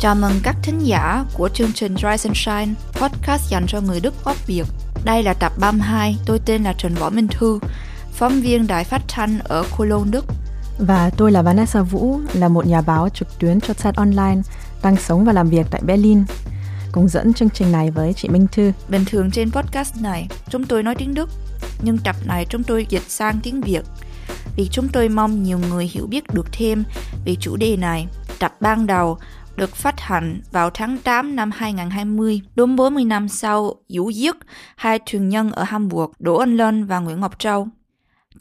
Chào mừng các thính giả của chương trình Rise and Shine, podcast dành cho người Đức gốc Việt. Đây là tập 32, tôi tên là Trần Võ Minh Thư, phóng viên đài phát thanh ở Cologne, Đức. Và tôi là Vanessa Vũ, là một nhà báo trực tuyến cho Zeit Online, đang sống và làm việc tại Berlin. Cùng dẫn chương trình này với chị Minh Thư. Bình thường trên podcast này, chúng tôi nói tiếng Đức, nhưng tập này chúng tôi dịch sang tiếng Việt vì chúng tôi mong nhiều người hiểu biết được thêm về chủ đề này. Tập ban đầu được phát hành vào tháng 8 năm 2020, đúng 40 năm sau vụ giết hai thuyền nhân ở Hamburg, Đỗ Anh Lân và Nguyễn Ngọc Châu.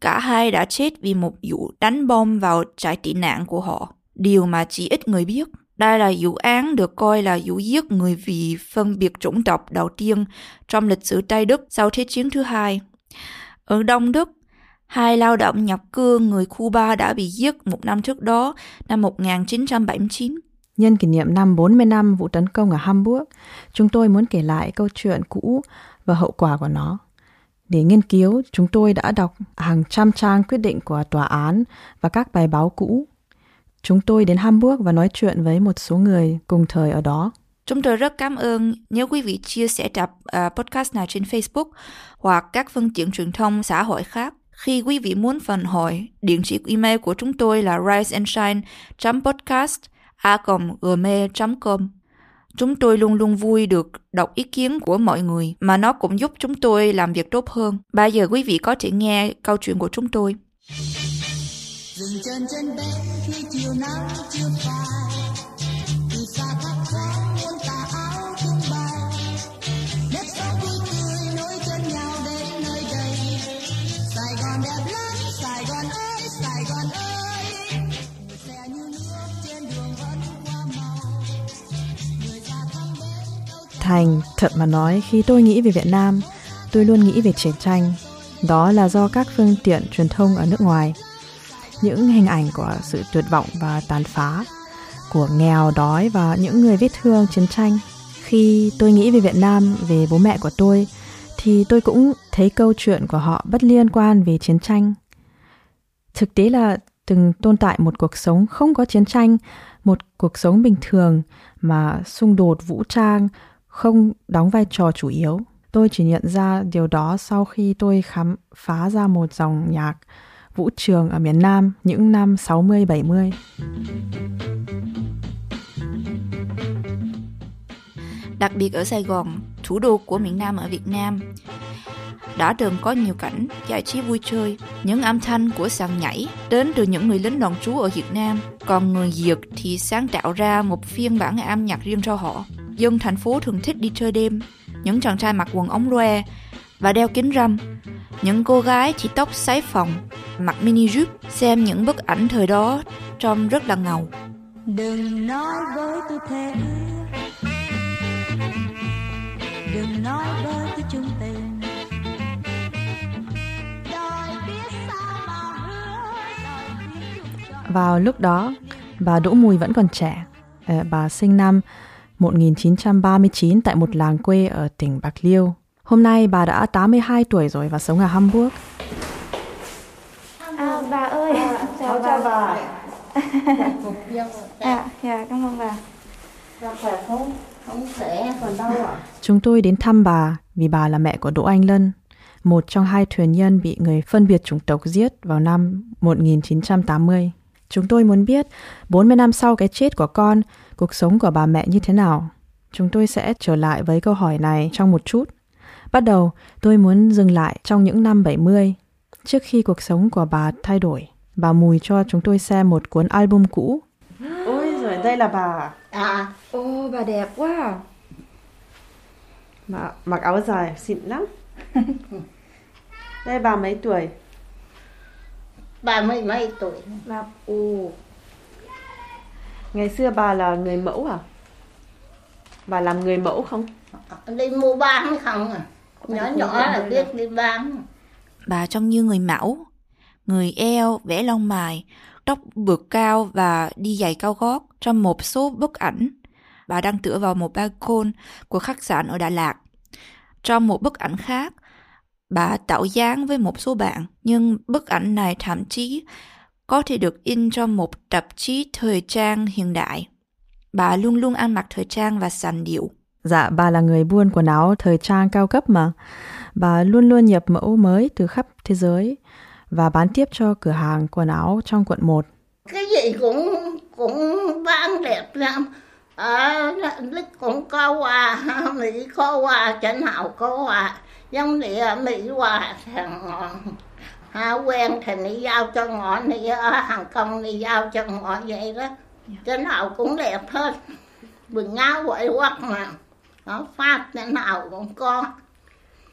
Cả hai đã chết vì một vụ đánh bom vào trại tị nạn của họ, điều mà chỉ ít người biết. Đây là vụ án được coi là vụ giết người vì phân biệt chủng tộc đầu tiên trong lịch sử Tây Đức sau Thế chiến thứ hai. Ở Đông Đức, hai lao động nhập cư người Cuba đã bị giết một năm trước đó, năm 1979. Nhân kỷ niệm năm 40 năm vụ tấn công ở Hamburg, chúng tôi muốn kể lại câu chuyện cũ và hậu quả của nó. Để nghiên cứu, chúng tôi đã đọc hàng trăm trang quyết định của tòa án và các bài báo cũ. Chúng tôi đến Hamburg và nói chuyện với một số người cùng thời ở đó. Chúng tôi rất cảm ơn nếu quý vị chia sẻ tập uh, à, podcast này trên Facebook hoặc các phương tiện truyền thông xã hội khác. Khi quý vị muốn phản hồi, Địa chỉ email của chúng tôi là riseandshine.podcast a.gmail.com. Chúng tôi luôn luôn vui được đọc ý kiến của mọi người, mà nó cũng giúp chúng tôi làm việc tốt hơn. Bây giờ quý vị có thể nghe câu chuyện của chúng tôi. Dừng chân chân bé khi chiều nắng chưa phai Thành, thật mà nói, khi tôi nghĩ về Việt Nam, tôi luôn nghĩ về chiến tranh. Đó là do các phương tiện truyền thông ở nước ngoài những hình ảnh của sự tuyệt vọng và tàn phá, của nghèo đói và những người vết thương chiến tranh. Khi tôi nghĩ về Việt Nam, về bố mẹ của tôi, thì tôi cũng thấy câu chuyện của họ bất liên quan về chiến tranh. Thực tế là từng tồn tại một cuộc sống không có chiến tranh, một cuộc sống bình thường mà xung đột vũ trang không đóng vai trò chủ yếu. Tôi chỉ nhận ra điều đó sau khi tôi khám phá ra một dòng nhạc vũ trường ở miền Nam những năm 60-70. Đặc biệt ở Sài Gòn, thủ đô của miền Nam ở Việt Nam, đã từng có nhiều cảnh giải trí vui chơi, những âm thanh của sàn nhảy đến từ những người lính đồn trú ở Việt Nam, còn người Việt thì sáng tạo ra một phiên bản âm nhạc riêng cho họ. Dân thành phố thường thích đi chơi đêm, những chàng trai mặc quần ống loe và đeo kính râm, những cô gái chỉ tóc sái phòng, mặc mini jupe, xem những bức ảnh thời đó trông rất là ngầu. Đừng nói với tôi thế. Đừng nói với tôi chung tình Vào lúc đó, bà Đỗ Mùi vẫn còn trẻ. Ờ, bà sinh năm 1939 tại một làng quê ở tỉnh Bạc Liêu. Hôm nay bà đã 82 tuổi rồi và sống ở Hamburg. À, bà ơi, à, chào, chào bà. à, dạ, cảm ơn bà. Dạ khỏe không? Không khỏe, còn đau? Chúng tôi đến thăm bà vì bà là mẹ của Đỗ Anh Lân, một trong hai thuyền nhân bị người phân biệt chủng tộc giết vào năm 1980. Chúng tôi muốn biết 40 năm sau cái chết của con, cuộc sống của bà mẹ như thế nào. Chúng tôi sẽ trở lại với câu hỏi này trong một chút. Bắt đầu, tôi muốn dừng lại trong những năm 70, trước khi cuộc sống của bà thay đổi. Bà Mùi cho chúng tôi xem một cuốn album cũ. Ôi rồi đây là bà. À, ô bà đẹp quá. Mà mặc áo dài xịn lắm. đây bà mấy tuổi? Bà mấy mấy tuổi. Bà ồ. Ngày xưa bà là người mẫu à? Bà làm người mẫu không? Đi mua bán không à? nhỏ nhỏ là biết đi bán bà trông như người mẫu người eo vẽ lông mày tóc bượt cao và đi giày cao gót trong một số bức ảnh bà đang tựa vào một balcony của khách sạn ở Đà Lạt. Trong một bức ảnh khác, bà tạo dáng với một số bạn, nhưng bức ảnh này thậm chí có thể được in trong một tạp chí thời trang hiện đại. Bà luôn luôn ăn mặc thời trang và sành điệu. Dạ, bà là người buôn quần áo thời trang cao cấp mà. Bà luôn luôn nhập mẫu mới từ khắp thế giới và bán tiếp cho cửa hàng quần áo trong quận 1. cái gì cũng cũng bán đẹp lắm đức cũng có quà mỹ có quà chỗ nào có quà giống ở mỹ quà thằng ngọn ha quen thì đi giao cho ngọn đi ở hàng công đi giao cho ngọn vậy đó. Chỗ nào cũng đẹp hết. Quần áo quậy quắc mà. Ở pháp chỗ nào cũng có.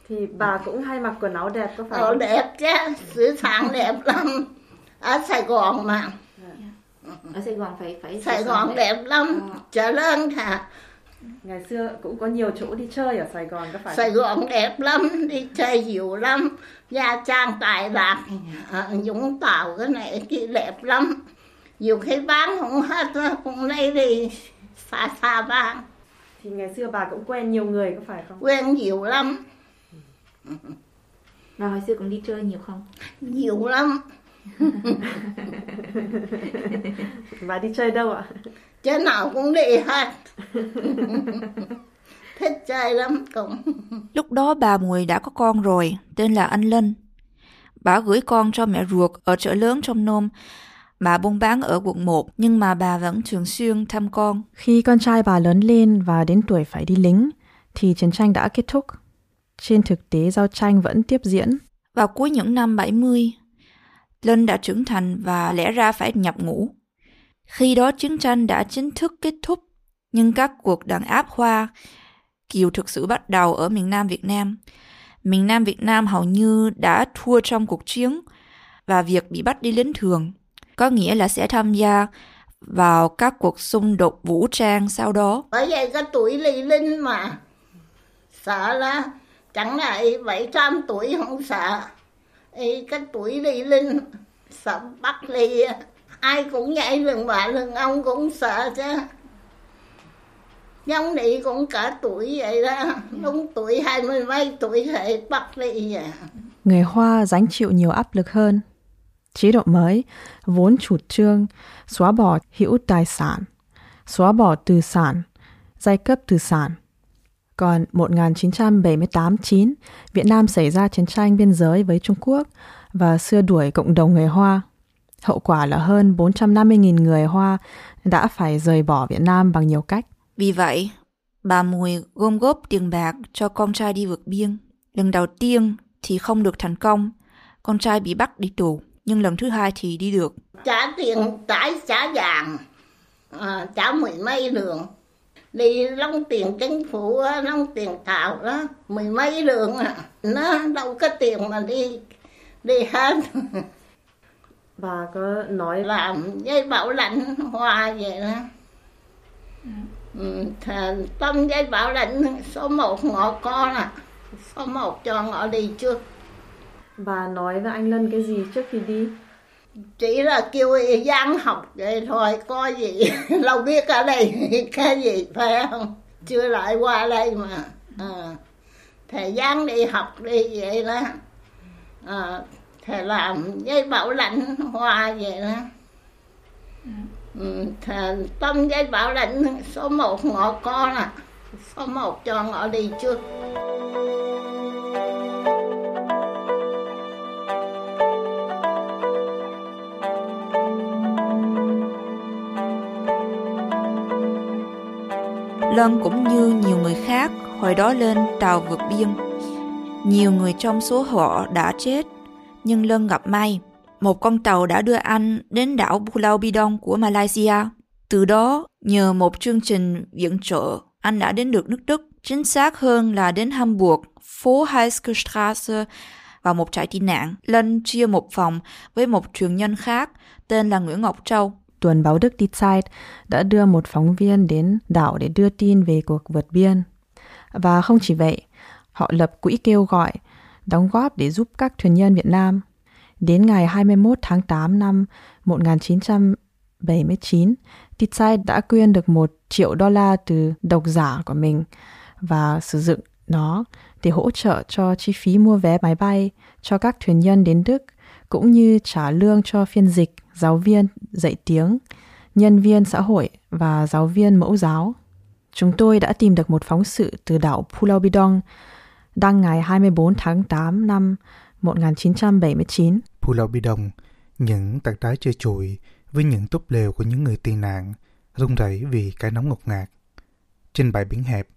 Thì bà cũng hay mặc quần áo đẹp có phải ở không? đẹp chứ. Xứ sản đẹp lắm. Ở sài gòn mà. Ở Sài Gòn phải phải Sài Gòn đẹp lắm, chợ lớn hả? Ngày xưa cũng có nhiều chỗ đi chơi ở Sài Gòn có phải Sài? Gòn đẹp lắm, đi chơi nhiều lắm. Nha Trang, Tài Lạc, à, Vũng Tàu cái này cái kia đẹp lắm. Nhiều khi bán không hết, cũng lấy đi xa xa bán. Thì ngày xưa bà cũng quen nhiều người có phải không? Quen nhiều lắm, Và hồi xưa cũng đi chơi nhiều không? nhiều lắm. Bà đi chơi đâu ạ? Chỗ nào cũng đi hết. Thích chơi lắm cũng. Lúc đó bà Mùi đã có con rồi, tên là anh Linh. Bà gửi con cho mẹ ruột ở chợ lớn trong nôm. Bà buôn bán ở quận 1, nhưng mà bà vẫn thường xuyên thăm con. Khi con trai bà lớn lên và đến tuổi phải đi lính, thì chiến tranh đã kết thúc. Trên thực tế, giao tranh vẫn tiếp diễn. Vào cuối những năm 70, Linh đã trưởng thành và lẽ ra phải nhập ngũ. Khi đó chiến tranh đã chính thức kết thúc, nhưng các cuộc đàn áp Hoa Kiều thực sự bắt đầu ở miền Nam Việt Nam. Miền Nam Việt Nam hầu như đã thua trong cuộc chiến và việc bị bắt đi lính thường có nghĩa là sẽ tham gia vào các cuộc xung đột vũ trang sau đó. Bởi vậy cái tuổi lì linh mà. Sợ là chẳng lại 700 tuổi không sợ. Ý, cái tuổi đi linh sợ bắt ly ai cũng nhảy lần bà lần ông cũng sợ chứ giống đi cũng cả tuổi vậy đó đúng tuổi hai mươi mấy tuổi thì bắt đi vậy Người Hoa gánh chịu nhiều áp lực hơn. Chế độ mới vốn chủ trương xóa bỏ hữu tài sản, xóa bỏ tư sản, giai cấp tư sản. Còn 1978-9, Việt Nam xảy ra chiến tranh biên giới với Trung Quốc và xua đuổi cộng đồng người Hoa. Hậu quả là hơn 450.000 người Hoa đã phải rời bỏ Việt Nam bằng nhiều cách. Vì vậy, bà Mùi gom góp tiền bạc cho con trai đi vượt biên. Lần đầu tiên thì không được thành công, con trai bị bắt đi tù, nhưng lần thứ hai thì đi được. trả tiền trả trả vàng à, trả mười mấy đường đi lông tiền chính phủ á, lông tiền thảo đó mười mấy đường à. nó đâu có tiền mà đi đi hết Bà có nói làm giấy bảo lãnh hoa vậy đó ừ, thà- tâm giấy bảo lãnh số một ngõ con à số một cho ngõ đi trước bà nói với anh Lân cái gì trước khi đi? Chỉ là kêu giang học vậy thôi có gì? Đâu biết ở đây cái gì phải không? Chưa lại qua đây mà. À, thầy giang đi học đi vậy đó. À, thầy làm với bảo lãnh hoa vậy đó. Ừ, thầy tâm với bảo lãnh số một ngõ con à. Số một cho ngõ đi trước. Lân cũng như nhiều người khác hồi đó lên tàu vượt biên. Nhiều người trong số họ đã chết, nhưng Lân gặp may. Một con tàu đã đưa anh đến đảo Pulau Bidong của Malaysia. Từ đó, nhờ một chương trình viện trợ, anh đã đến được nước Đức. Chính xác hơn là đến Hamburg, phố Heiskstrasse vào một trại tị nạn. Lân chia một phòng với một truyền nhân khác tên là Nguyễn Ngọc Châu. Tuần báo Đức Die Zeit đã đưa một phóng viên đến đảo để đưa tin về cuộc vượt biên. Và không chỉ vậy, họ lập quỹ kêu gọi, đóng góp để giúp các thuyền nhân Việt Nam. Đến ngày 21 tháng 8 năm 1979, Die Zeit đã quyên được một triệu đô la từ độc giả của mình và sử dụng nó để hỗ trợ cho chi phí mua vé máy bay cho các thuyền nhân đến Đức cũng như trả lương cho phiên dịch, giáo viên, dạy tiếng, nhân viên xã hội và giáo viên mẫu giáo. Chúng tôi đã tìm được một phóng sự từ đảo Pulau Bidong đăng ngày 24 tháng 8 năm 1979. Pulau Bidong, những tảng đá chơi trụi với những túp lều của những người tị nạn, rung rẩy vì cái nóng ngột ngạt. Trên bãi biển hẹp,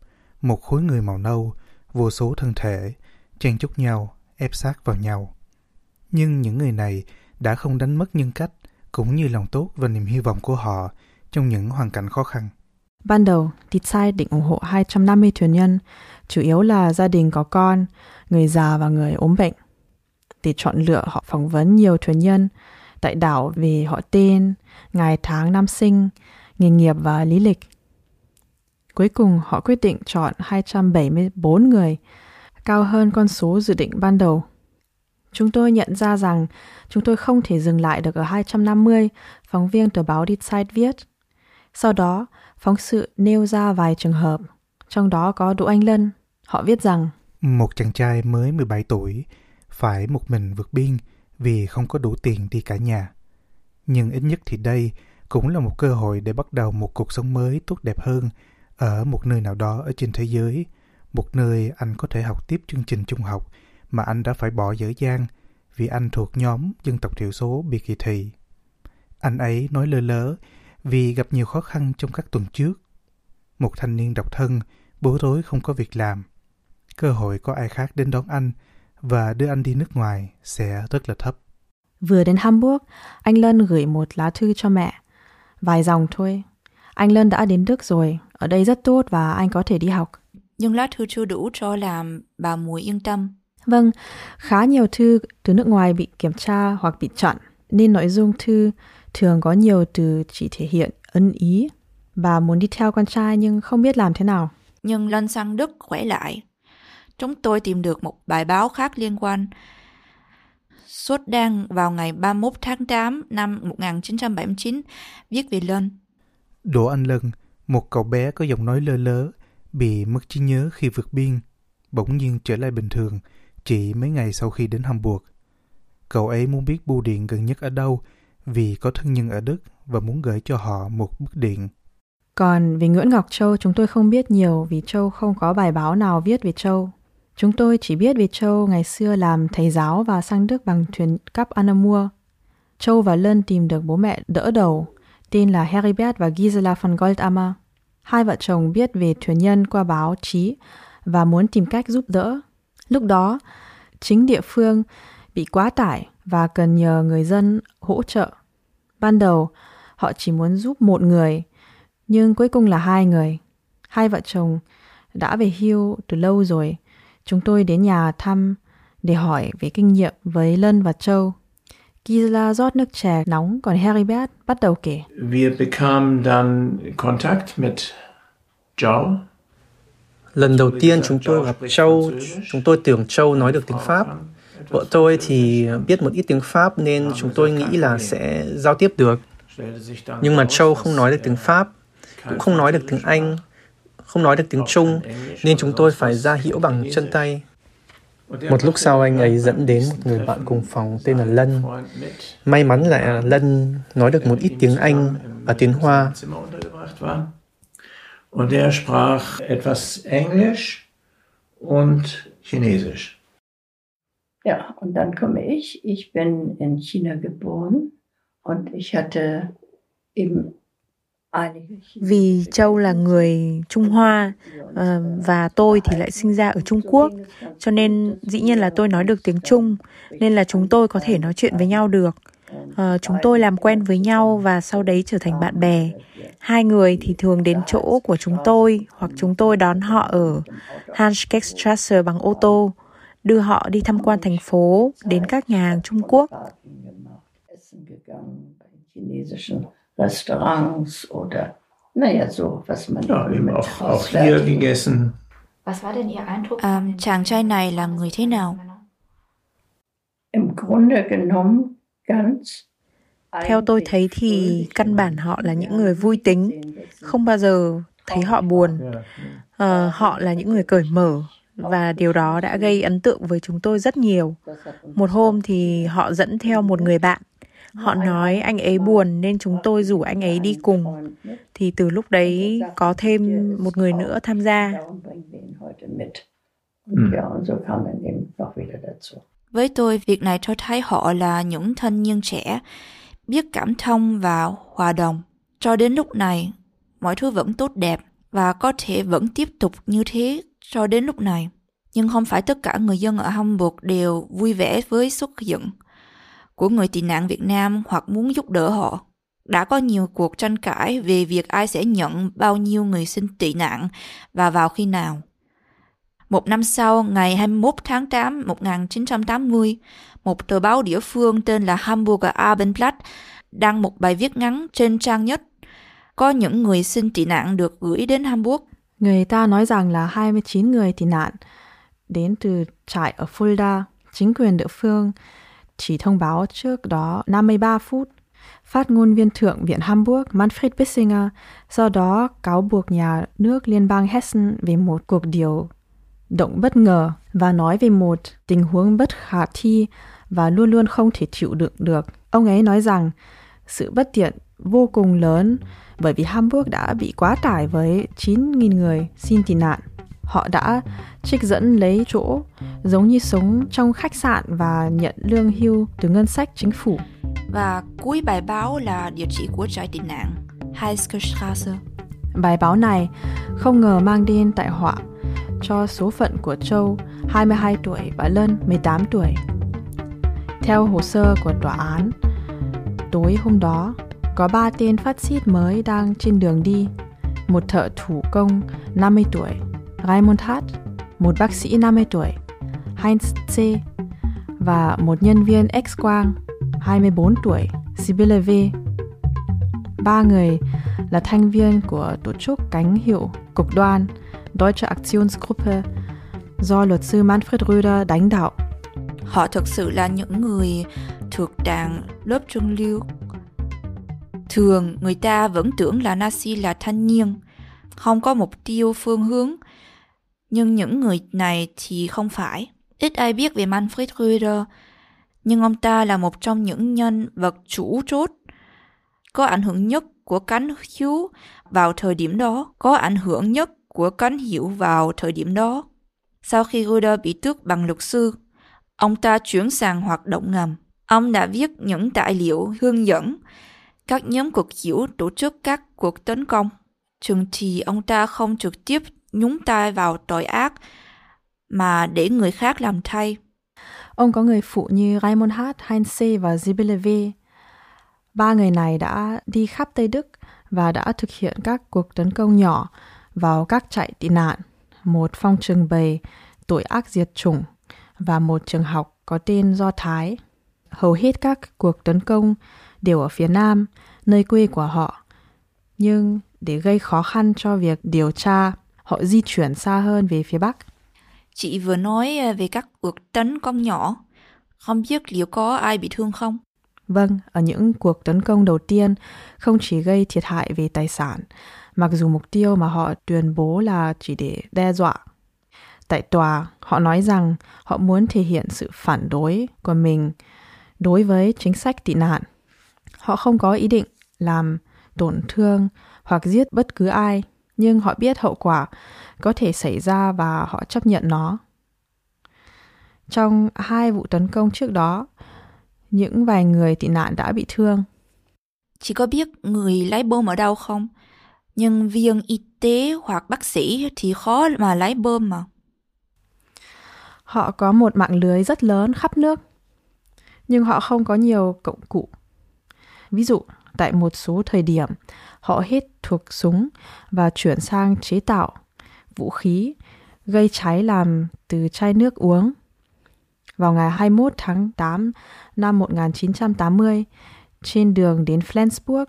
một khối người màu nâu, vô số thân thể, chen chúc nhau, ép sát vào nhau. Nhưng những người này đã không đánh mất nhân cách, cũng như lòng tốt và niềm hy vọng của họ trong những hoàn cảnh khó khăn. Ban đầu, Titsai định ủng hộ 250 thuyền nhân, chủ yếu là gia đình có con, người già và người ốm bệnh. Để chọn lựa họ phỏng vấn nhiều thuyền nhân tại đảo về họ tên, ngày tháng năm sinh, nghề nghiệp và lý lịch. Cuối cùng họ quyết định chọn 274 người, cao hơn con số dự định ban đầu. Chúng tôi nhận ra rằng chúng tôi không thể dừng lại được ở 250, phóng viên tờ báo Detroit viết. Sau đó, phóng sự nêu ra vài trường hợp, trong đó có Đỗ Anh Lân. Họ viết rằng Một chàng trai mới 17 tuổi phải một mình vượt biên vì không có đủ tiền đi cả nhà. Nhưng ít nhất thì đây cũng là một cơ hội để bắt đầu một cuộc sống mới tốt đẹp hơn ở một nơi nào đó ở trên thế giới, một nơi anh có thể học tiếp chương trình trung học mà anh đã phải bỏ dở dang vì anh thuộc nhóm dân tộc thiểu số bị kỳ thị. Anh ấy nói lơ lớ vì gặp nhiều khó khăn trong các tuần trước. Một thanh niên độc thân, bối rối không có việc làm. Cơ hội có ai khác đến đón anh và đưa anh đi nước ngoài sẽ rất là thấp. Vừa đến Hamburg, anh Lân gửi một lá thư cho mẹ. Vài dòng thôi. Anh Lân đã đến Đức rồi, ở đây rất tốt và anh có thể đi học. Nhưng lá thư chưa đủ cho làm bà mùi yên tâm. Vâng, khá nhiều thư từ nước ngoài bị kiểm tra hoặc bị chặn, nên nội dung thư thường có nhiều từ chỉ thể hiện ân ý. Bà muốn đi theo con trai nhưng không biết làm thế nào. Nhưng lên sang Đức khỏe lại. Chúng tôi tìm được một bài báo khác liên quan xuất đăng vào ngày 31 tháng 8 năm 1979 viết về Lân. Đỗ Anh Lân, một cậu bé có giọng nói lơ lớ, bị mất trí nhớ khi vượt biên, bỗng nhiên trở lại bình thường chỉ mấy ngày sau khi đến Hamburg. Cậu ấy muốn biết bưu điện gần nhất ở đâu vì có thân nhân ở Đức và muốn gửi cho họ một bức điện. Còn về Nguyễn Ngọc Châu chúng tôi không biết nhiều vì Châu không có bài báo nào viết về Châu. Chúng tôi chỉ biết về Châu ngày xưa làm thầy giáo và sang Đức bằng thuyền cắp Anamur. Châu và Lân tìm được bố mẹ đỡ đầu, tên là Heribert và Gisela von Goldammer. Hai vợ chồng biết về thuyền nhân qua báo chí và muốn tìm cách giúp đỡ. Lúc đó, chính địa phương bị quá tải và cần nhờ người dân hỗ trợ. Ban đầu, họ chỉ muốn giúp một người, nhưng cuối cùng là hai người. Hai vợ chồng đã về hưu từ lâu rồi. Chúng tôi đến nhà thăm để hỏi về kinh nghiệm với Lân và Châu. Gisela rót nước chè nóng, còn Heribert bắt đầu kể. Wir bekamen dann Kontakt mit Joe. Lần đầu tiên chúng tôi gặp Châu, chúng tôi tưởng Châu nói được tiếng Pháp. Vợ tôi thì biết một ít tiếng Pháp nên chúng tôi nghĩ là sẽ giao tiếp được. Nhưng mà Châu không nói được tiếng Pháp, cũng không nói được tiếng Anh, không nói được tiếng Trung, nên chúng tôi phải ra hiểu bằng chân tay. Một lúc sau anh ấy dẫn đến một người bạn cùng phòng tên là Lân. May mắn là Lân nói được một ít tiếng Anh và tiếng Hoa. Und er sprach etwas Englisch und Chinesisch. Ja, und dann komme ich. Ich bin in China geboren und ich hatte eben vì Châu là người Trung Hoa ờ, và tôi thì lại sinh ra ở Trung Quốc, cho nên dĩ nhiên là tôi nói được tiếng Trung, nên là chúng tôi có thể nói chuyện với nhau được. Uh, chúng tôi làm quen với nhau và sau đấy trở thành bạn bè. Hai người thì thường đến chỗ của chúng tôi hoặc chúng tôi đón họ ở Hanskekstrasse bằng ô tô, đưa họ đi tham quan thành phố, đến các nhà hàng Trung Quốc. Restaurants oder naja, so, was man ja, eben auch, auch hier gegessen. Was war denn Ihr Eindruck? Um, chàng trai này là người thế nào? Im Grunde genommen theo tôi thấy thì căn bản họ là những người vui tính không bao giờ thấy họ buồn. À, họ là những người cởi mở và điều đó đã gây ấn tượng với chúng tôi rất nhiều. Một hôm thì họ dẫn theo một người bạn. Họ nói anh ấy buồn nên chúng tôi rủ anh ấy đi cùng. Thì từ lúc đấy có thêm một người nữa tham gia. Với tôi, việc này cho thấy họ là những thanh niên trẻ, biết cảm thông và hòa đồng. Cho đến lúc này, mọi thứ vẫn tốt đẹp và có thể vẫn tiếp tục như thế cho đến lúc này. Nhưng không phải tất cả người dân ở Hamburg đều vui vẻ với xuất hiện của người tị nạn Việt Nam hoặc muốn giúp đỡ họ. Đã có nhiều cuộc tranh cãi về việc ai sẽ nhận bao nhiêu người xin tị nạn và vào khi nào. Một năm sau, ngày 21 tháng 8 1980, một tờ báo địa phương tên là Hamburger Abendblatt đăng một bài viết ngắn trên trang nhất. Có những người xin tị nạn được gửi đến Hamburg. Người ta nói rằng là 29 người tị nạn đến từ trại ở Fulda. Chính quyền địa phương chỉ thông báo trước đó 53 phút. Phát ngôn viên thượng viện Hamburg Manfred Bissinger sau đó cáo buộc nhà nước liên bang Hessen về một cuộc điều động bất ngờ và nói về một tình huống bất khả thi và luôn luôn không thể chịu đựng được. Ông ấy nói rằng sự bất tiện vô cùng lớn bởi vì Hamburg đã bị quá tải với 9.000 người xin tị nạn. Họ đã trích dẫn lấy chỗ giống như sống trong khách sạn và nhận lương hưu từ ngân sách chính phủ. Và cuối bài báo là địa chỉ của trại tị nạn Heiske Bài báo này không ngờ mang đến tại họa cho số phận của Châu 22 tuổi và Lân 18 tuổi. Theo hồ sơ của tòa án, tối hôm đó có ba tên phát xít mới đang trên đường đi. Một thợ thủ công 50 tuổi, Raymond Hart, một bác sĩ 50 tuổi, Heinz C. và một nhân viên X-quang 24 tuổi, Sibylle V. Ba người là thành viên của tổ chức cánh hiệu cực đoan Deutsche Aktionsgruppe do luật sư Manfred Röder đánh đạo. Họ thực sự là những người thuộc đảng lớp trung lưu. Thường người ta vẫn tưởng là Nazi là thanh niên, không có mục tiêu phương hướng. Nhưng những người này thì không phải. Ít ai biết về Manfred Röder, nhưng ông ta là một trong những nhân vật chủ chốt có ảnh hưởng nhất của cánh hữu vào thời điểm đó, có ảnh hưởng nhất của cánh hiểu vào thời điểm đó. Sau khi Röder bị tước bằng luật sư, ông ta chuyển sang hoạt động ngầm. Ông đã viết những tài liệu hướng dẫn các nhóm cuộc hiểu tổ chức các cuộc tấn công. Chừng thì ông ta không trực tiếp nhúng tay vào tội ác mà để người khác làm thay. Ông có người phụ như Raymond Hart, Heinz C. và Sibylle V. Ba người này đã đi khắp Tây Đức và đã thực hiện các cuộc tấn công nhỏ vào các trại tị nạn, một phong trưng bày tội ác diệt chủng và một trường học có tên Do Thái. Hầu hết các cuộc tấn công đều ở phía Nam, nơi quê của họ. Nhưng để gây khó khăn cho việc điều tra, họ di chuyển xa hơn về phía Bắc. Chị vừa nói à, về các cuộc tấn công nhỏ, không biết liệu có ai bị thương không? Vâng, ở những cuộc tấn công đầu tiên không chỉ gây thiệt hại về tài sản mặc dù mục tiêu mà họ tuyên bố là chỉ để đe dọa. Tại tòa, họ nói rằng họ muốn thể hiện sự phản đối của mình đối với chính sách tị nạn. Họ không có ý định làm tổn thương hoặc giết bất cứ ai, nhưng họ biết hậu quả có thể xảy ra và họ chấp nhận nó. Trong hai vụ tấn công trước đó, những vài người tị nạn đã bị thương. Chị có biết người lái bom ở đâu không? Nhân viên y tế hoặc bác sĩ thì khó mà lái bơm mà. Họ có một mạng lưới rất lớn khắp nước, nhưng họ không có nhiều công cụ. Ví dụ, tại một số thời điểm, họ hết thuộc súng và chuyển sang chế tạo vũ khí gây cháy làm từ chai nước uống. Vào ngày 21 tháng 8 năm 1980, trên đường đến Flensburg,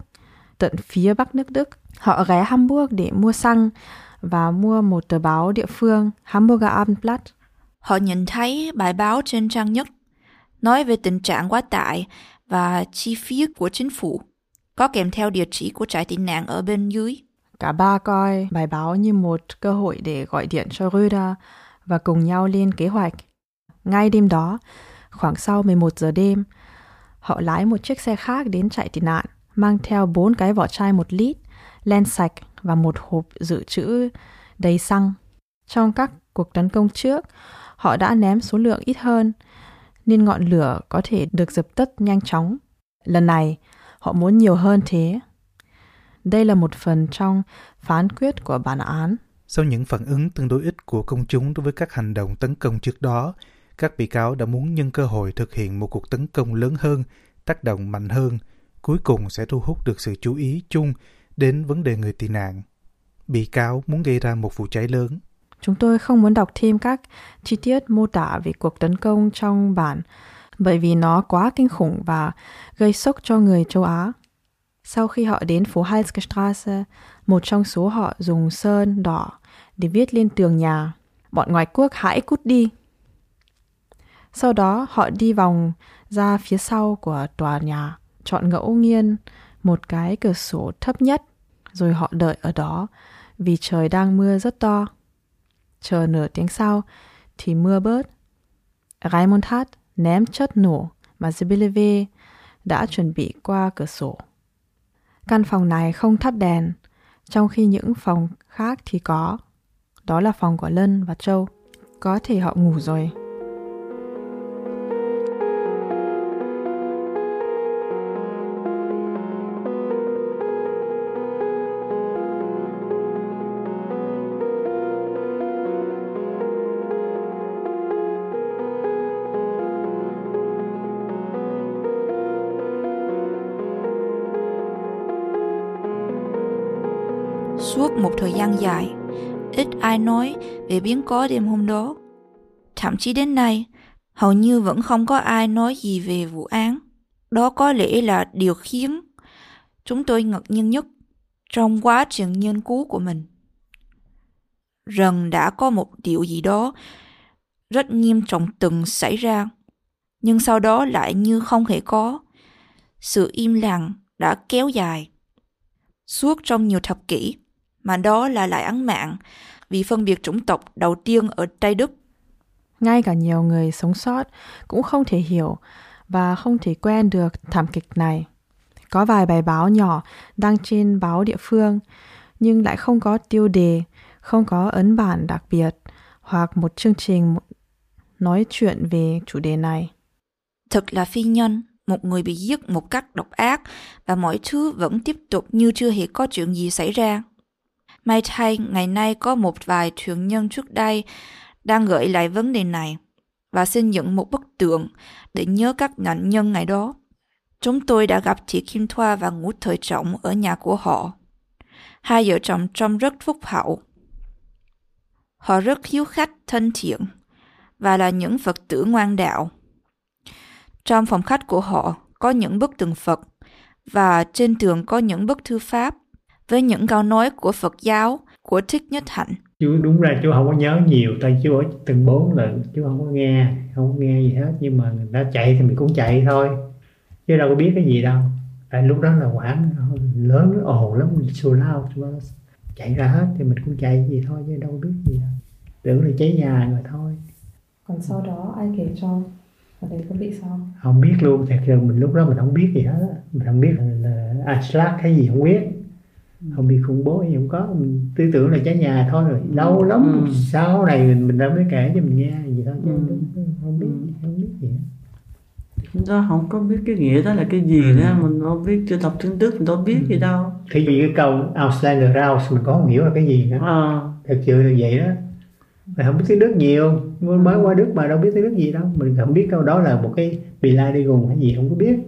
tận phía bắc nước Đức, Họ ghé Hamburg để mua xăng và mua một tờ báo địa phương Hamburger Abendblatt. Họ nhìn thấy bài báo trên trang nhất nói về tình trạng quá tải và chi phí của chính phủ, có kèm theo địa chỉ của trại tị nạn ở bên dưới. Cả ba coi bài báo như một cơ hội để gọi điện cho Röder và cùng nhau lên kế hoạch. Ngay đêm đó, khoảng sau 11 giờ đêm, Họ lái một chiếc xe khác đến chạy tị nạn, mang theo bốn cái vỏ chai một lít, len sạch và một hộp dự trữ đầy xăng. Trong các cuộc tấn công trước, họ đã ném số lượng ít hơn, nên ngọn lửa có thể được dập tắt nhanh chóng. Lần này, họ muốn nhiều hơn thế. Đây là một phần trong phán quyết của bản án. Sau những phản ứng tương đối ít của công chúng đối với các hành động tấn công trước đó, các bị cáo đã muốn nhân cơ hội thực hiện một cuộc tấn công lớn hơn, tác động mạnh hơn, cuối cùng sẽ thu hút được sự chú ý chung đến vấn đề người tị nạn. Bị cáo muốn gây ra một vụ cháy lớn. Chúng tôi không muốn đọc thêm các chi tiết mô tả về cuộc tấn công trong bản bởi vì nó quá kinh khủng và gây sốc cho người châu Á. Sau khi họ đến phố Heilsgestrasse, một trong số họ dùng sơn đỏ để viết lên tường nhà, bọn ngoại quốc hãy cút đi. Sau đó họ đi vòng ra phía sau của tòa nhà, chọn ngẫu nhiên một cái cửa sổ thấp nhất, rồi họ đợi ở đó vì trời đang mưa rất to. Chờ nửa tiếng sau thì mưa bớt. Raymond Hát ném chất nổ mà Sibylle đã chuẩn bị qua cửa sổ. Căn phòng này không thắp đèn, trong khi những phòng khác thì có. Đó là phòng của Lân và Châu. Có thể họ ngủ rồi. Nói về biến cố đêm hôm đó. Thậm chí đến nay, hầu như vẫn không có ai nói gì về vụ án. Đó có lẽ là điều khiến chúng tôi ngạc nhiên nhất trong quá trình nghiên cứu của mình. Rằng đã có một điều gì đó rất nghiêm trọng từng xảy ra, nhưng sau đó lại như không hề có. Sự im lặng đã kéo dài suốt trong nhiều thập kỷ mà đó là lại án mạng vì phân biệt chủng tộc đầu tiên ở Tây Đức. Ngay cả nhiều người sống sót cũng không thể hiểu và không thể quen được thảm kịch này. Có vài bài báo nhỏ đăng trên báo địa phương nhưng lại không có tiêu đề, không có ấn bản đặc biệt hoặc một chương trình nói chuyện về chủ đề này. Thật là phi nhân, một người bị giết một cách độc ác và mọi thứ vẫn tiếp tục như chưa hề có chuyện gì xảy ra. May thay, ngày nay có một vài thuyền nhân trước đây đang gợi lại vấn đề này và xin dựng một bức tượng để nhớ các nạn nhân ngày đó. Chúng tôi đã gặp chị Kim Thoa và Ngũ Thời Trọng ở nhà của họ. Hai vợ chồng trông rất phúc hậu. Họ rất hiếu khách, thân thiện và là những Phật tử ngoan đạo. Trong phòng khách của họ có những bức tượng Phật và trên tường có những bức thư pháp với những câu nói của Phật giáo của Thích Nhất Hạnh. Chú đúng ra chú không có nhớ nhiều, tại chú ở từng bốn lần, chú không có nghe, không có nghe gì hết. Nhưng mà người ta chạy thì mình cũng chạy thôi, chứ đâu có biết cái gì đâu. Tại lúc đó là quảng lớn, ồn lắm, xù lao, chạy ra hết thì mình cũng chạy gì thôi chứ đâu biết gì đâu. Tưởng là cháy nhà rồi thôi. Còn sau đó ai kể cho? Ở đây có bị sao? Không biết luôn, thật sự mình lúc đó mình không biết gì hết á. Mình không biết là, là Aslak hay gì không biết không bị khủng bố gì không có. Mình tư tưởng là cháy nhà thôi rồi. Lâu lắm ừ. sau này mình mình đã mới kể cho mình nghe gì thôi chứ ừ. không biết không biết gì hết. Chúng ta không có biết cái nghĩa đó là cái gì ừ. nữa mình không biết chưa đọc tin tức mình đâu biết ừ. gì đâu thì vì cái câu Auslander Rouse mình có không hiểu là cái gì nữa. À. thật sự là vậy đó. Mình không biết tiếng Đức nhiều. Mới qua Đức mà đâu biết tiếng Đức gì đâu. Mình không biết câu đó là một cái bị lai đi gùng hay gì không có biết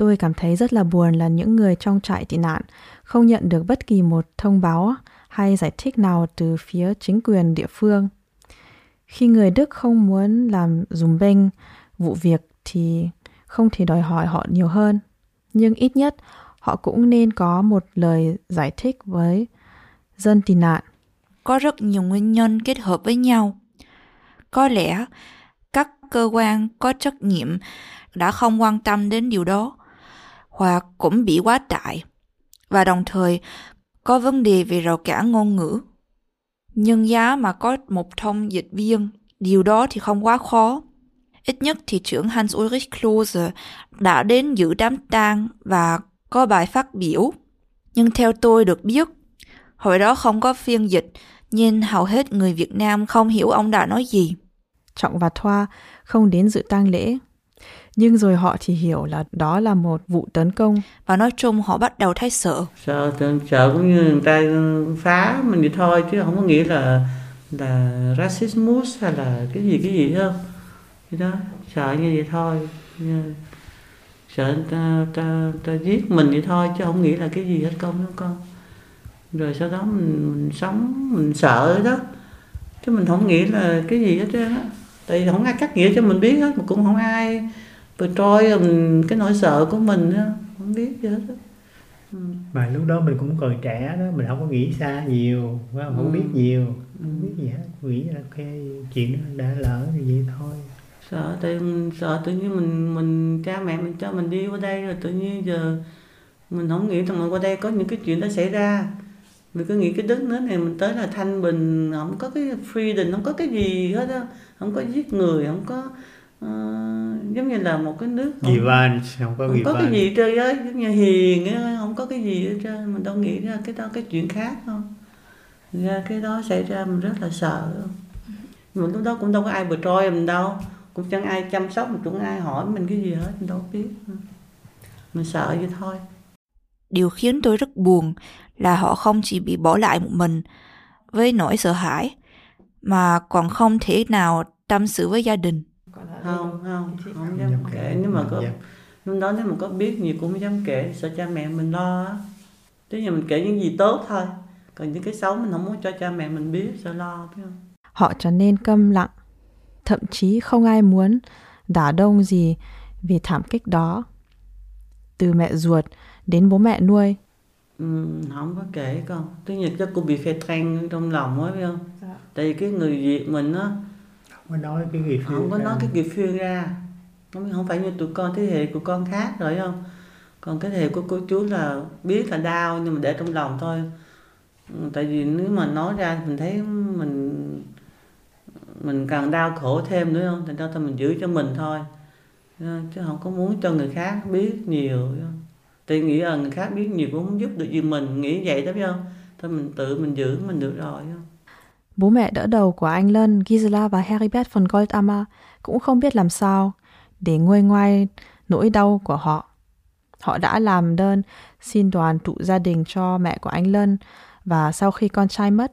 Tôi cảm thấy rất là buồn là những người trong trại tị nạn không nhận được bất kỳ một thông báo hay giải thích nào từ phía chính quyền địa phương. Khi người Đức không muốn làm dùm bênh vụ việc thì không thể đòi hỏi họ nhiều hơn. Nhưng ít nhất, họ cũng nên có một lời giải thích với dân tị nạn. Có rất nhiều nguyên nhân kết hợp với nhau. Có lẽ các cơ quan có trách nhiệm đã không quan tâm đến điều đó hoặc cũng bị quá tải và đồng thời có vấn đề về rào cản ngôn ngữ. Nhưng giá mà có một thông dịch viên, điều đó thì không quá khó. Ít nhất thì trưởng Hans Ulrich Klose đã đến dự đám tang và có bài phát biểu. Nhưng theo tôi được biết, hồi đó không có phiên dịch, nhưng hầu hết người Việt Nam không hiểu ông đã nói gì. Trọng và Thoa không đến dự tang lễ, nhưng rồi họ chỉ hiểu là đó là một vụ tấn công. Và nói chung họ bắt đầu thấy sợ. Sợ, sợ cũng như người ta phá mình vậy thôi, chứ không có nghĩa là là racismus hay là cái gì cái gì đâu. Thế đó, sợ như vậy thôi. Sợ ta, ta, ta giết mình vậy thôi, chứ không nghĩ là cái gì hết công đó con. Rồi sau đó mình, mình sống, mình sợ đó. Chứ mình không nghĩ là cái gì hết trơn á. Tại vì không ai cắt nghĩa cho mình biết hết, mà cũng không ai trôi cái nỗi sợ của mình không biết gì hết. Ừ. mà lúc đó mình cũng còn trẻ đó mình không có nghĩ xa nhiều không, không ừ. biết nhiều không biết gì hết nghĩ là cái chuyện đó đã lỡ thì vậy thôi sợ tự sợ tự nhiên mình mình cha mẹ mình cho mình đi qua đây rồi tự nhiên giờ mình không nghĩ rằng mình qua đây có những cái chuyện đó xảy ra mình cứ nghĩ cái đất nước này mình tới là thanh bình không có cái freedom không có cái gì hết á không có giết người không có uh, giống như là một cái nước không, Givan, không có, không có cái gì chơi á giống như hiền á không có cái gì hết trơn mình đâu nghĩ ra cái đó cái chuyện khác không? Ra cái đó xảy ra mình rất là sợ. Nhưng mà lúc đó cũng đâu có ai bờ trôi mình đâu cũng chẳng ai chăm sóc mình cũng ai hỏi mình cái gì hết mình đâu biết. Mình sợ vậy thôi. Điều khiến tôi rất buồn là họ không chỉ bị bỏ lại một mình với nỗi sợ hãi mà còn không thể nào tâm sự với gia đình không không không dám kể. nếu mà có lúc đó nếu mà có biết nhiều cũng không dám kể. Sợ cha mẹ mình lo á. Tức là mình kể những gì tốt thôi. Còn những cái xấu mình không muốn cho cha mẹ mình biết sợ lo biết không? Họ trở nên câm lặng. Thậm chí không ai muốn đả đông gì vì thảm kích đó. Từ mẹ ruột đến bố mẹ nuôi. Ừ, không có kể con. Thứ nhất chắc cô bị phê trang trong lòng á biết không? Dạ. tại vì cái người việt mình á có nói cái gì không có nói cái phiêu ra. Không, không phải như tụi con thế hệ của con khác rồi không? Còn cái thế hệ của cô chú là biết là đau nhưng mà để trong lòng thôi. Ừ, tại vì nếu mà nói ra mình thấy mình mình càng đau khổ thêm nữa không? Thành ra thôi mình giữ cho mình thôi. Chứ không có muốn cho người khác biết nhiều tại nghĩ là người khác biết nhiều cũng không giúp được gì mình nghĩ vậy đó biết không? Thôi mình tự mình giữ mình được rồi không Bố mẹ đỡ đầu của anh Lân, Gisela và Heribert von Goldammer cũng không biết làm sao để nguôi ngoai nỗi đau của họ. Họ đã làm đơn xin đoàn tụ gia đình cho mẹ của anh Lân và sau khi con trai mất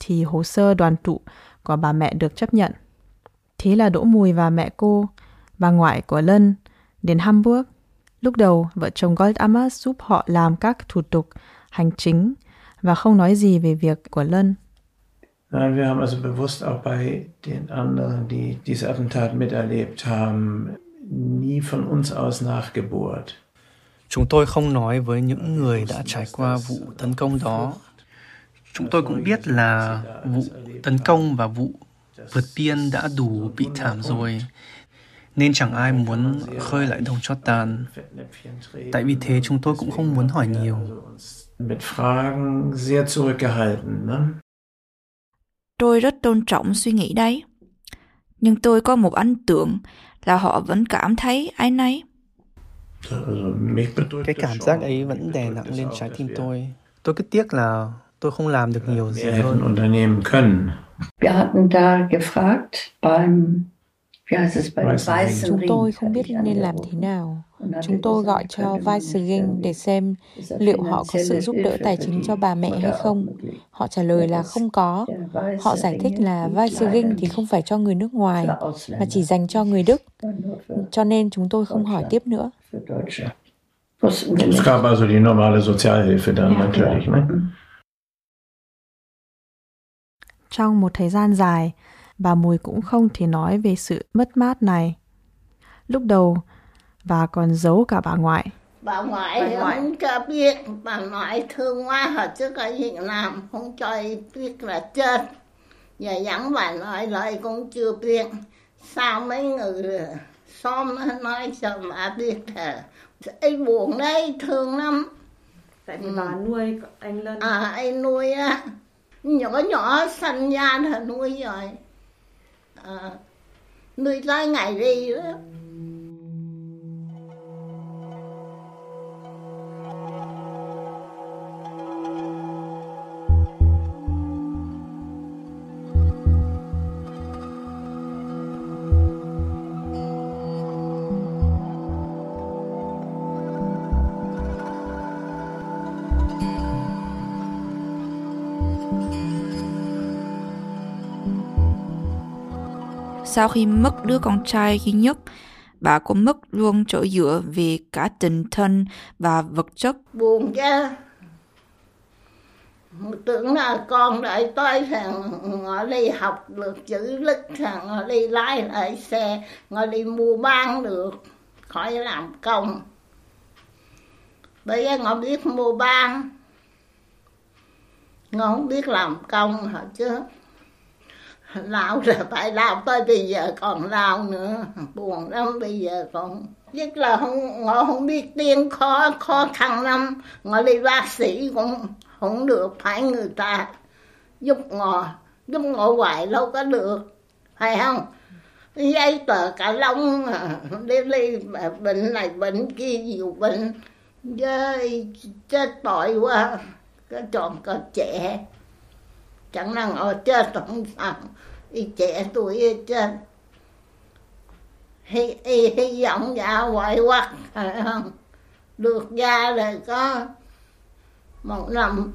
thì hồ sơ đoàn tụ của bà mẹ được chấp nhận. Thế là Đỗ Mùi và mẹ cô, bà ngoại của Lân, đến Hamburg. Lúc đầu, vợ chồng Goldammer giúp họ làm các thủ tục hành chính và không nói gì về việc của Lân. Nein, wir haben also bewusst auch bei den anderen, die diese Attentat miterlebt haben, nie von uns aus nachgebohrt. Chúng tôi không nói với những người đã trải qua vụ tấn công đó. Chúng tôi cũng biết là vụ tấn công và vụ vượt biên đã đủ bị thảm rồi, nên chẳng ai muốn khơi lại đồng cho tàn. Tại vì thế chúng tôi cũng không muốn hỏi nhiều. Mit Fragen sehr zurückgehalten. Ne? Tôi rất tôn trọng suy nghĩ đấy. Nhưng tôi có một ấn tượng là họ vẫn cảm thấy ái nấy. Cái cảm giác ấy vẫn đè nặng lên trái tim tôi. Tôi cứ tiếc là tôi không làm được nhiều gì hơn. Wir hatten da gefragt beim Chúng tôi không biết nên làm thế nào. Chúng tôi gọi cho Weissering để xem liệu họ có sự giúp đỡ tài chính cho bà mẹ hay không. Họ trả lời là không có. Họ giải thích là Weissering thì không phải cho người nước ngoài, mà chỉ dành cho người Đức. Cho nên chúng tôi không hỏi tiếp nữa. Es gab also die normale Sozialhilfe dann natürlich. Ne? Trong một thời gian dài, bà Mùi cũng không thể nói về sự mất mát này. Lúc đầu, bà còn giấu cả bà ngoại. Bà ngoại, bà ngoại không cho biết, bà ngoại thương quá họ chứ có gì làm, không cho biết là chết. Giờ dẫn bà nói lời cũng chưa biết. Sao mấy người xóm nó nói cho bà biết là ấy buồn đấy, thương lắm. Tại vì ừ. bà nuôi anh Lân. À, anh nuôi á. Nhỏ nhỏ sanh ra là nuôi rồi à, nuôi tới ngày đi đó Sau khi mất đứa con trai duy nhất, bà cũng mất luôn chỗ dựa về cả tình thân và vật chất. buồn chứ tưởng là con đợi tôi thằng ngồi đi học được chữ lít thằng ngồi đi lái lại xe ngồi đi mua bán được khỏi làm công. Bây giờ ngồi biết mua bán ngồi không biết làm công hả chứ? Lao là phải lao tới bây giờ còn lao nữa. Buồn lắm, bây giờ còn nhất là không ngõ không biết tiếng khó khó khăn lắm. Ngõ đi bác sĩ cũng không được, phải người ta giúp ngõ giúp ngõ hoài đâu có được, phải không? Giấy tờ cả lông đi đi bệnh này, bệnh kia, nhiều bệnh. Với chết tội quá, cái tròn có trẻ chẳng năng ở chết không sao y trẻ tuổi hết trơn hy, hy, hy vọng dạ hoài quắc phải không? Được ra rồi có một năm.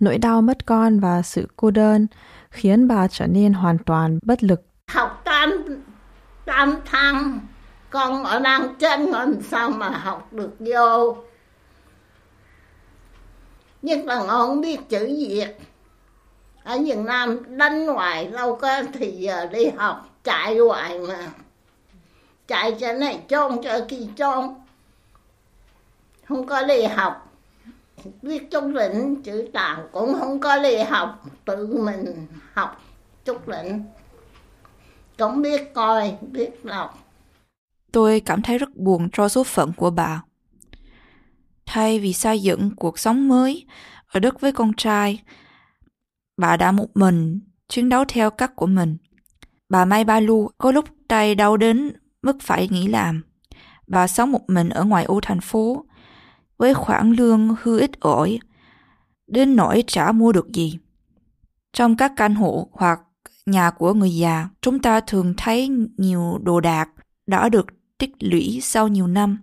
Nỗi đau mất con và sự cô đơn khiến bà trở nên hoàn toàn bất lực. học tám tám tháng con ở đang chân làm sao mà học được vô. Nhất là con không biết chữ việt ở Việt Nam đánh hoài lâu có thì giờ đi học chạy hoài mà. Chạy cho này chôn cho kia chôn không có đi học. Biết chút lĩnh chữ tàu cũng không có đi học. Tự mình học chút lĩnh. Cũng biết coi biết đọc. Tôi cảm thấy rất buồn cho số phận của bà. Thay vì xây dựng cuộc sống mới ở đất với con trai, bà đã một mình chiến đấu theo cách của mình. Bà may Ba Lu có lúc tay đau đến mức phải nghỉ làm. Bà sống một mình ở ngoài ô thành phố với khoản lương hư ít ỏi đến nỗi chả mua được gì. Trong các căn hộ hoặc nhà của người già, chúng ta thường thấy nhiều đồ đạc đã được tích lũy sau nhiều năm.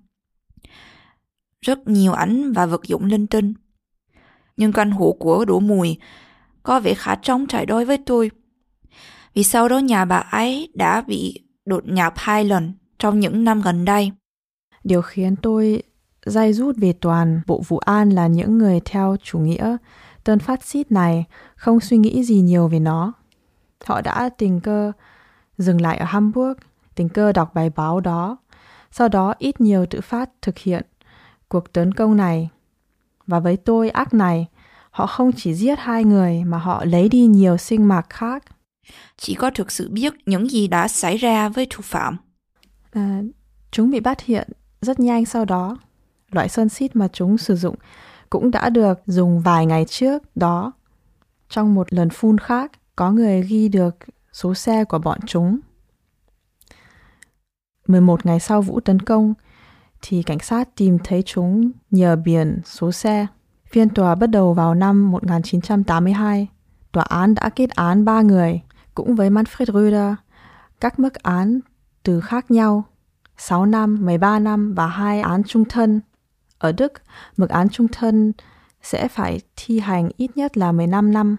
Rất nhiều ảnh và vật dụng linh tinh. Nhưng căn hộ của Đỗ Mùi có vẻ khá trống trải đối với tôi. Vì sau đó nhà bà ấy đã bị đột nhập hai lần trong những năm gần đây. Điều khiến tôi day rút về toàn bộ vụ an là những người theo chủ nghĩa tân phát xít này không suy nghĩ gì nhiều về nó. Họ đã tình cơ dừng lại ở Hamburg, tình cơ đọc bài báo đó, sau đó ít nhiều tự phát thực hiện cuộc tấn công này. Và với tôi ác này, họ không chỉ giết hai người mà họ lấy đi nhiều sinh mạng khác. Chỉ có thực sự biết những gì đã xảy ra với thủ phạm. À, chúng bị bắt hiện rất nhanh sau đó. Loại sơn xít mà chúng sử dụng cũng đã được dùng vài ngày trước đó. Trong một lần phun khác, có người ghi được số xe của bọn chúng. 11 ngày sau vụ tấn công, thì cảnh sát tìm thấy chúng nhờ biển số xe. Phiên tòa bắt đầu vào năm 1982. Tòa án đã kết án ba người, cũng với Manfred Röder, các mức án từ khác nhau, 6 năm, 13 năm và hai án trung thân. Ở Đức, mức án trung thân sẽ phải thi hành ít nhất là 15 năm.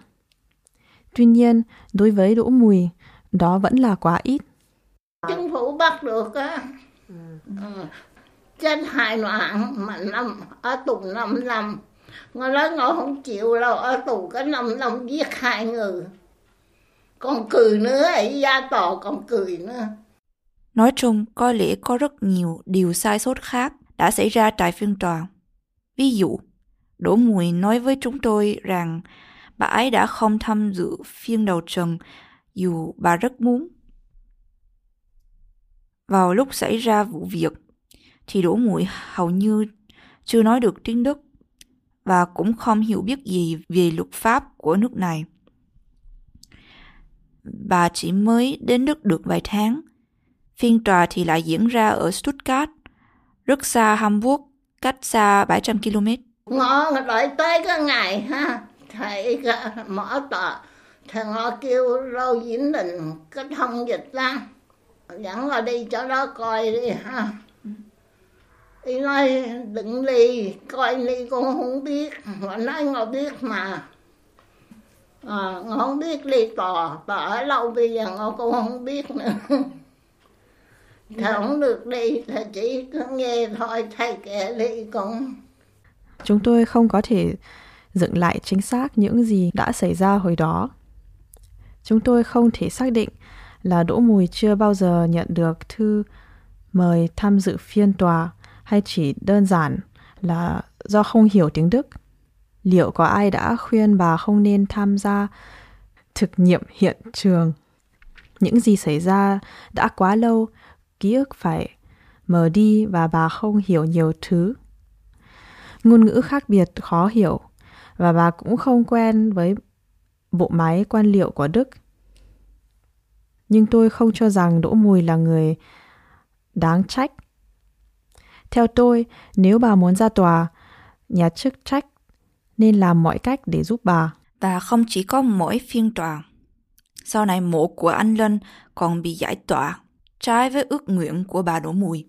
Tuy nhiên, đối với Đỗ Mùi, đó vẫn là quá ít. chính phủ bắt được á ừ. chết hai loạn mà năm ở tù năm năm ngồi nói ngồi không chịu đâu ở tù có năm năm giết hai người còn cười nữa ấy gia tò còn cười nữa Nói chung, có lẽ có rất nhiều điều sai sót khác đã xảy ra tại phiên tòa. Ví dụ, Đỗ Mùi nói với chúng tôi rằng bà ấy đã không tham dự phiên đầu trần dù bà rất muốn. Vào lúc xảy ra vụ việc, thì Đỗ Mùi hầu như chưa nói được tiếng Đức và cũng không hiểu biết gì về luật pháp của nước này. bà chỉ mới đến Đức được vài tháng. Phiên tòa thì lại diễn ra ở Stuttgart, rất xa Hamburg, cách xa 700 km. Ngõ đợi tới cái ngày ha, thầy mở tòa, thầy ngõ kêu râu diễn định cái thông dịch ra, dẫn là đi cho đó coi đi ha. Đi nói đừng đi, coi đi con không biết, họ nói ngồi biết mà. À, ngồi không biết đi tòa, tòa ở lâu bây giờ ngồi con không biết nữa. Thầy không được đi, thầy chỉ nghe thôi, thầy kể đi con. Chúng tôi không có thể dựng lại chính xác những gì đã xảy ra hồi đó. Chúng tôi không thể xác định là Đỗ Mùi chưa bao giờ nhận được thư mời tham dự phiên tòa hay chỉ đơn giản là do không hiểu tiếng Đức. Liệu có ai đã khuyên bà không nên tham gia thực nghiệm hiện trường? Những gì xảy ra đã quá lâu, ký ức phải mờ đi và bà không hiểu nhiều thứ. Ngôn ngữ khác biệt khó hiểu và bà cũng không quen với bộ máy quan liệu của Đức. Nhưng tôi không cho rằng Đỗ Mùi là người đáng trách. Theo tôi, nếu bà muốn ra tòa, nhà chức trách nên làm mọi cách để giúp bà. Và không chỉ có mỗi phiên tòa. Sau này mộ của anh Lân còn bị giải tỏa, trái với ước nguyện của bà Đỗ Mùi.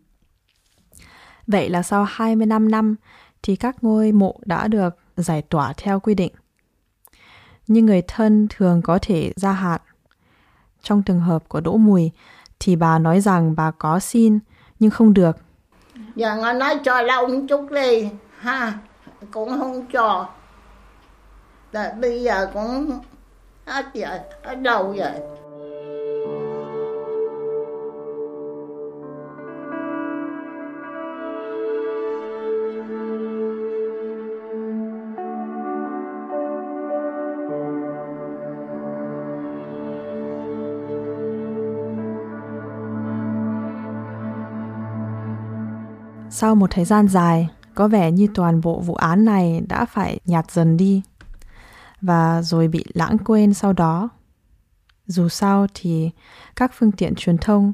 Vậy là sau 25 năm thì các ngôi mộ đã được giải tỏa theo quy định. Nhưng người thân thường có thể gia hạn. Trong trường hợp của Đỗ Mùi thì bà nói rằng bà có xin nhưng không được. Giờ nó nói cho lâu một chút đi ha, cũng không cho. Là bây giờ cũng hết giờ, hết đâu rồi. Sau một thời gian dài, có vẻ như toàn bộ vụ án này đã phải nhạt dần đi và rồi bị lãng quên sau đó. Dù sao thì các phương tiện truyền thông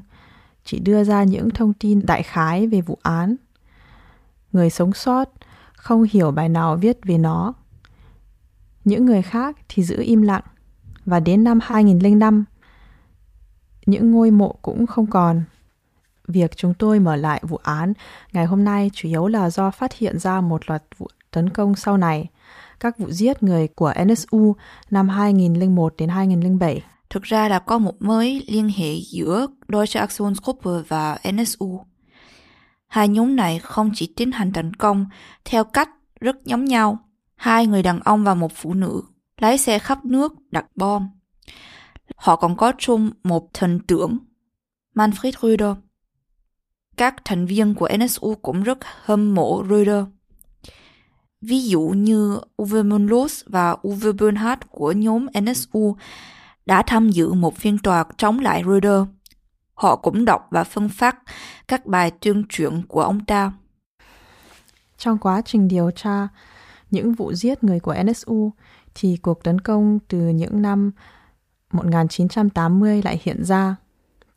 chỉ đưa ra những thông tin đại khái về vụ án. Người sống sót không hiểu bài nào viết về nó. Những người khác thì giữ im lặng và đến năm 2005 những ngôi mộ cũng không còn. Việc chúng tôi mở lại vụ án ngày hôm nay chủ yếu là do phát hiện ra một loạt vụ tấn công sau này, các vụ giết người của NSU năm 2001 đến 2007. Thực ra đã có một mối liên hệ giữa Deutsche Aktionsgruppe và NSU. Hai nhóm này không chỉ tiến hành tấn công theo cách rất giống nhau. Hai người đàn ông và một phụ nữ lái xe khắp nước đặt bom. Họ còn có chung một thần tượng Manfred Röder các thành viên của NSU cũng rất hâm mộ Röder. Ví dụ như Uwe Mundlos và Uwe Bernhardt của nhóm NSU đã tham dự một phiên tòa chống lại Röder. Họ cũng đọc và phân phát các bài tuyên truyền của ông ta. Trong quá trình điều tra những vụ giết người của NSU thì cuộc tấn công từ những năm 1980 lại hiện ra.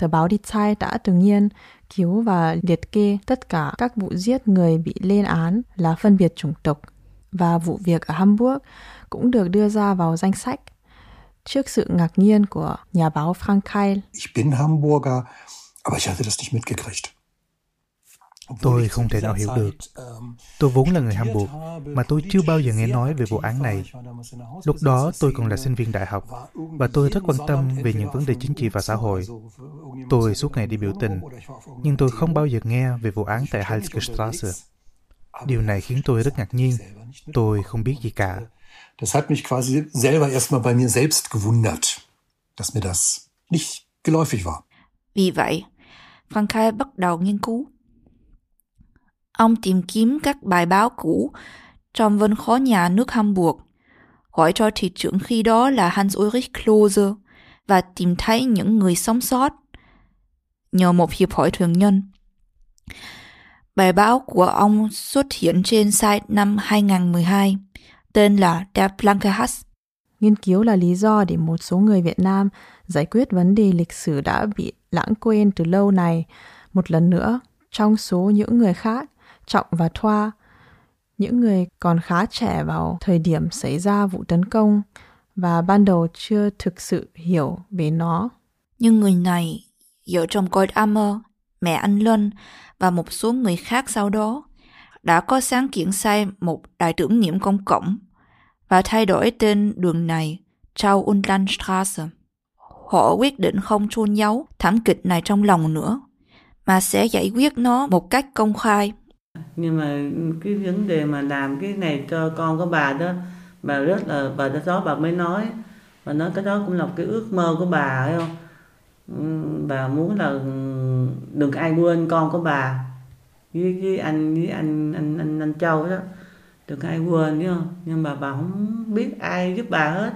Tờ báo Die Zeit đã từng nhiên cứu và liệt kê tất cả các vụ giết người bị lên án là phân biệt chủng tộc và vụ việc ở Hamburg cũng được đưa ra vào danh sách trước sự ngạc nhiên của nhà báo Frank Keil. Ich bin Hamburger, aber ich hatte das nicht mitgekriegt. Tôi không thể nào hiểu được. Tôi vốn là người Hamburg, mà tôi chưa bao giờ nghe nói về vụ án này. Lúc đó tôi còn là sinh viên đại học, và tôi rất quan tâm về những vấn đề chính trị và xã hội. Tôi suốt ngày đi biểu tình, nhưng tôi không bao giờ nghe về vụ án tại Heilsgestrasse. Điều này khiến tôi rất ngạc nhiên. Tôi không biết gì cả. Das hat mich quasi selber erstmal bei mir selbst gewundert, dass mir das nicht geläufig war. Vì vậy, Frank bắt đầu nghiên cứu Ông tìm kiếm các bài báo cũ trong văn khó nhà nước Hamburg, gọi cho thị trưởng khi đó là Hans Ulrich Klose và tìm thấy những người sống sót nhờ một hiệp hội thường nhân. Bài báo của ông xuất hiện trên site năm 2012, tên là Der Blanke Hass. Nghiên cứu là lý do để một số người Việt Nam giải quyết vấn đề lịch sử đã bị lãng quên từ lâu này. Một lần nữa, trong số những người khác, Trọng và Thoa, những người còn khá trẻ vào thời điểm xảy ra vụ tấn công và ban đầu chưa thực sự hiểu về nó. Nhưng người này, vợ chồng goldammer mẹ anh Lân và một số người khác sau đó đã có sáng kiến xây một đài tưởng niệm công cộng và thay đổi tên đường này Trau und Họ quyết định không chôn giấu thảm kịch này trong lòng nữa, mà sẽ giải quyết nó một cách công khai. Nhưng mà cái vấn đề mà làm cái này cho con của bà đó, bà rất là, bà đó bà mới nói, bà nói cái đó cũng là cái ước mơ của bà phải không? Bà muốn là đừng ai quên con của bà. Với, với anh với anh anh anh anh Châu đó đừng ai quên biết không? Nhưng mà bà không biết ai giúp bà hết.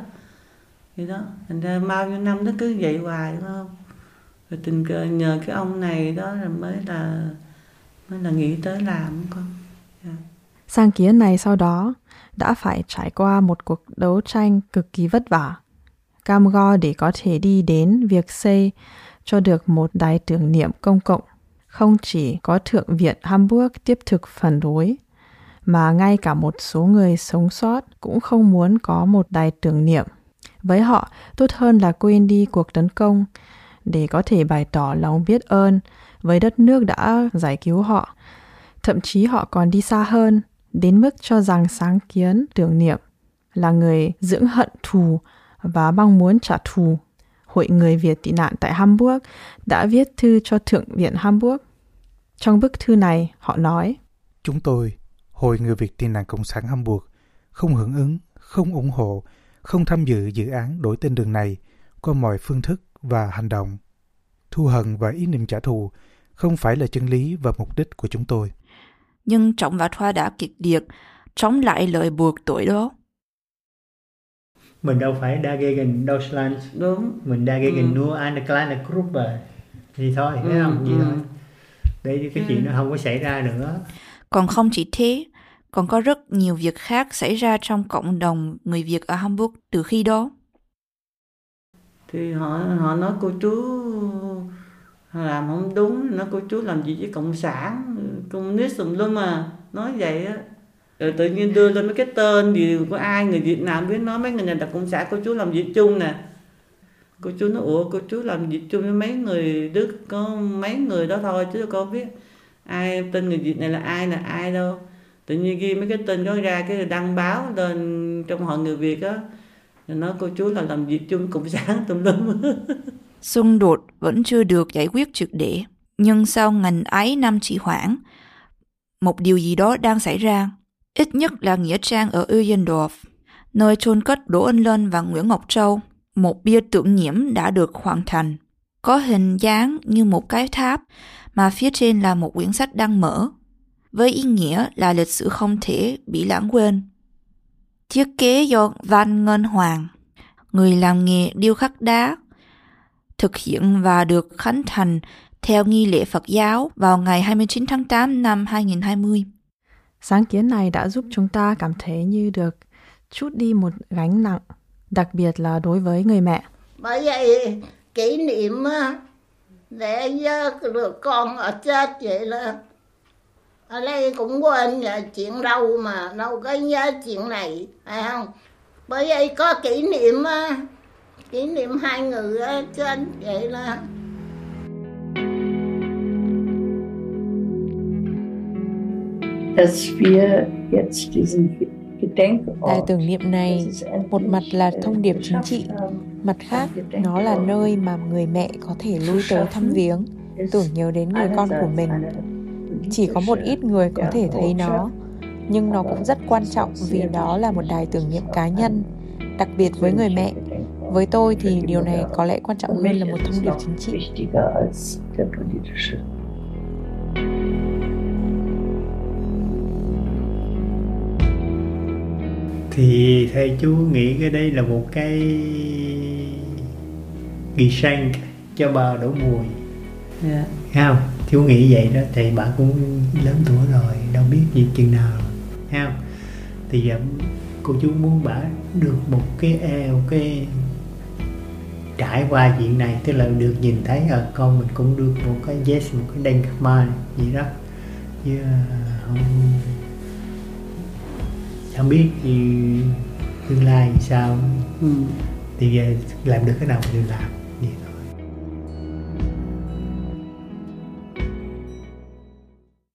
Vậy đó thành ra bao nhiêu năm nó cứ vậy hoài đúng không? Rồi tình cờ nhờ cái ông này đó là mới là mới là nghĩ tới làm con yeah. Sang kiến này sau đó đã phải trải qua một cuộc đấu tranh cực kỳ vất vả, cam go để có thể đi đến việc xây cho được một đài tưởng niệm công cộng. Không chỉ có Thượng viện Hamburg tiếp thực phản đối, mà ngay cả một số người sống sót cũng không muốn có một đài tưởng niệm. Với họ, tốt hơn là quên đi cuộc tấn công để có thể bày tỏ lòng biết ơn với đất nước đã giải cứu họ. Thậm chí họ còn đi xa hơn, đến mức cho rằng sáng kiến tưởng niệm là người dưỡng hận thù và mong muốn trả thù. Hội người Việt tị nạn tại Hamburg đã viết thư cho Thượng viện Hamburg. Trong bức thư này, họ nói Chúng tôi Hội Người Việt Tị nạn Cộng sản Hamburg không hưởng ứng, không ủng hộ, không tham dự dự án đổi tên đường này qua mọi phương thức và hành động. Thu hận và ý niệm trả thù không phải là chân lý và mục đích của chúng tôi. Nhưng Trọng và Thoa đã kiệt liệt chống lại lời buộc tội đó. Mình đâu phải dagegen Deutschland. Đúng. Mình dagegen Ừ. nur eine kleine Gruppe. Thì thôi, thấy Ừ, không? Vậy ừ. thôi. Để cái chuyện nó không có xảy ra nữa. Còn không chỉ thế, còn có rất nhiều việc khác xảy ra trong cộng đồng người Việt ở Hamburg từ khi đó. thì họ họ nói cô chú làm không đúng, nó cô chú làm gì với cộng sản, communist tùm lum mà nói vậy á. Rồi tự nhiên đưa lên mấy cái tên gì của ai người Việt Nam biết nói mấy người này là cộng sản cô chú làm việc chung nè. Cô chú nói, ủa cô chú làm việc chung với mấy người Đức, có mấy người đó thôi, chứ có biết ai, tên người Việt này là ai là ai đâu. Tự nhiên ghi mấy cái tên đó ra, cái đăng báo lên trong hội người Việt á. Nó nói, cô chú là làm việc chung cộng sản tùm lum. Xung đột vẫn chưa được giải quyết triệt để, nhưng sau ngành ấy năm chỉ hoãn, một điều gì đó đang xảy ra. Ít nhất là Nghĩa Trang ở Uyendorf, nơi chôn cất Đỗ Anh Lân và Nguyễn Ngọc Châu. Một bia tưởng niệm đã được hoàn thành. Có hình dáng như một cái tháp, mà phía trên là một quyển sách đang mở, với ý nghĩa là lịch sử không thể bị lãng quên. Thiết kế do Van Ngân Hoàng, người làm nghề điêu khắc đá, thực hiện và được khánh thành theo nghi lễ Phật giáo vào ngày 29 tháng 8 năm 2020. Sáng kiến này đã giúp chúng ta cảm thấy như được chút đi một gánh nặng, đặc biệt là đối với người mẹ. bởi vậy kỷ niệm để được con ở chết vậy là ở đây cũng quên chuyện đâu mà đâu có nhớ chuyện này phải không bởi vậy có kỷ niệm kỷ niệm hai người ở trên vậy là dass wir jetzt diesen Đài Gedenkort, tưởng niệm này một mặt là thông điệp chính trị, mặt khác nó là nơi mà người mẹ có thể lui tới thăm viếng, tưởng nhớ đến người con của mình. Chỉ có một ít người có thể thấy nó, nhưng nó cũng rất quan trọng vì đó là một đài tưởng niệm cá nhân, đặc biệt với người mẹ. Với tôi thì điều này có lẽ quan trọng hơn là một thông điệp chính trị. Thì thầy chú nghĩ cái đây là một cái ghi xanh cho bà đổ mùi. Dạ. Thấy không? Chú nghĩ vậy đó thì bà cũng lớn tuổi rồi, đâu biết gì chừng nào. Thấy không? Thì giờ cô chú muốn bà được một cái eo cái trải qua chuyện này tức là được nhìn thấy ở con mình cũng được một cái yes một cái đen mind gì đó. Chứ à, không không biết thì tương lai thì sao. Ừ. thì làm được cái nào thì làm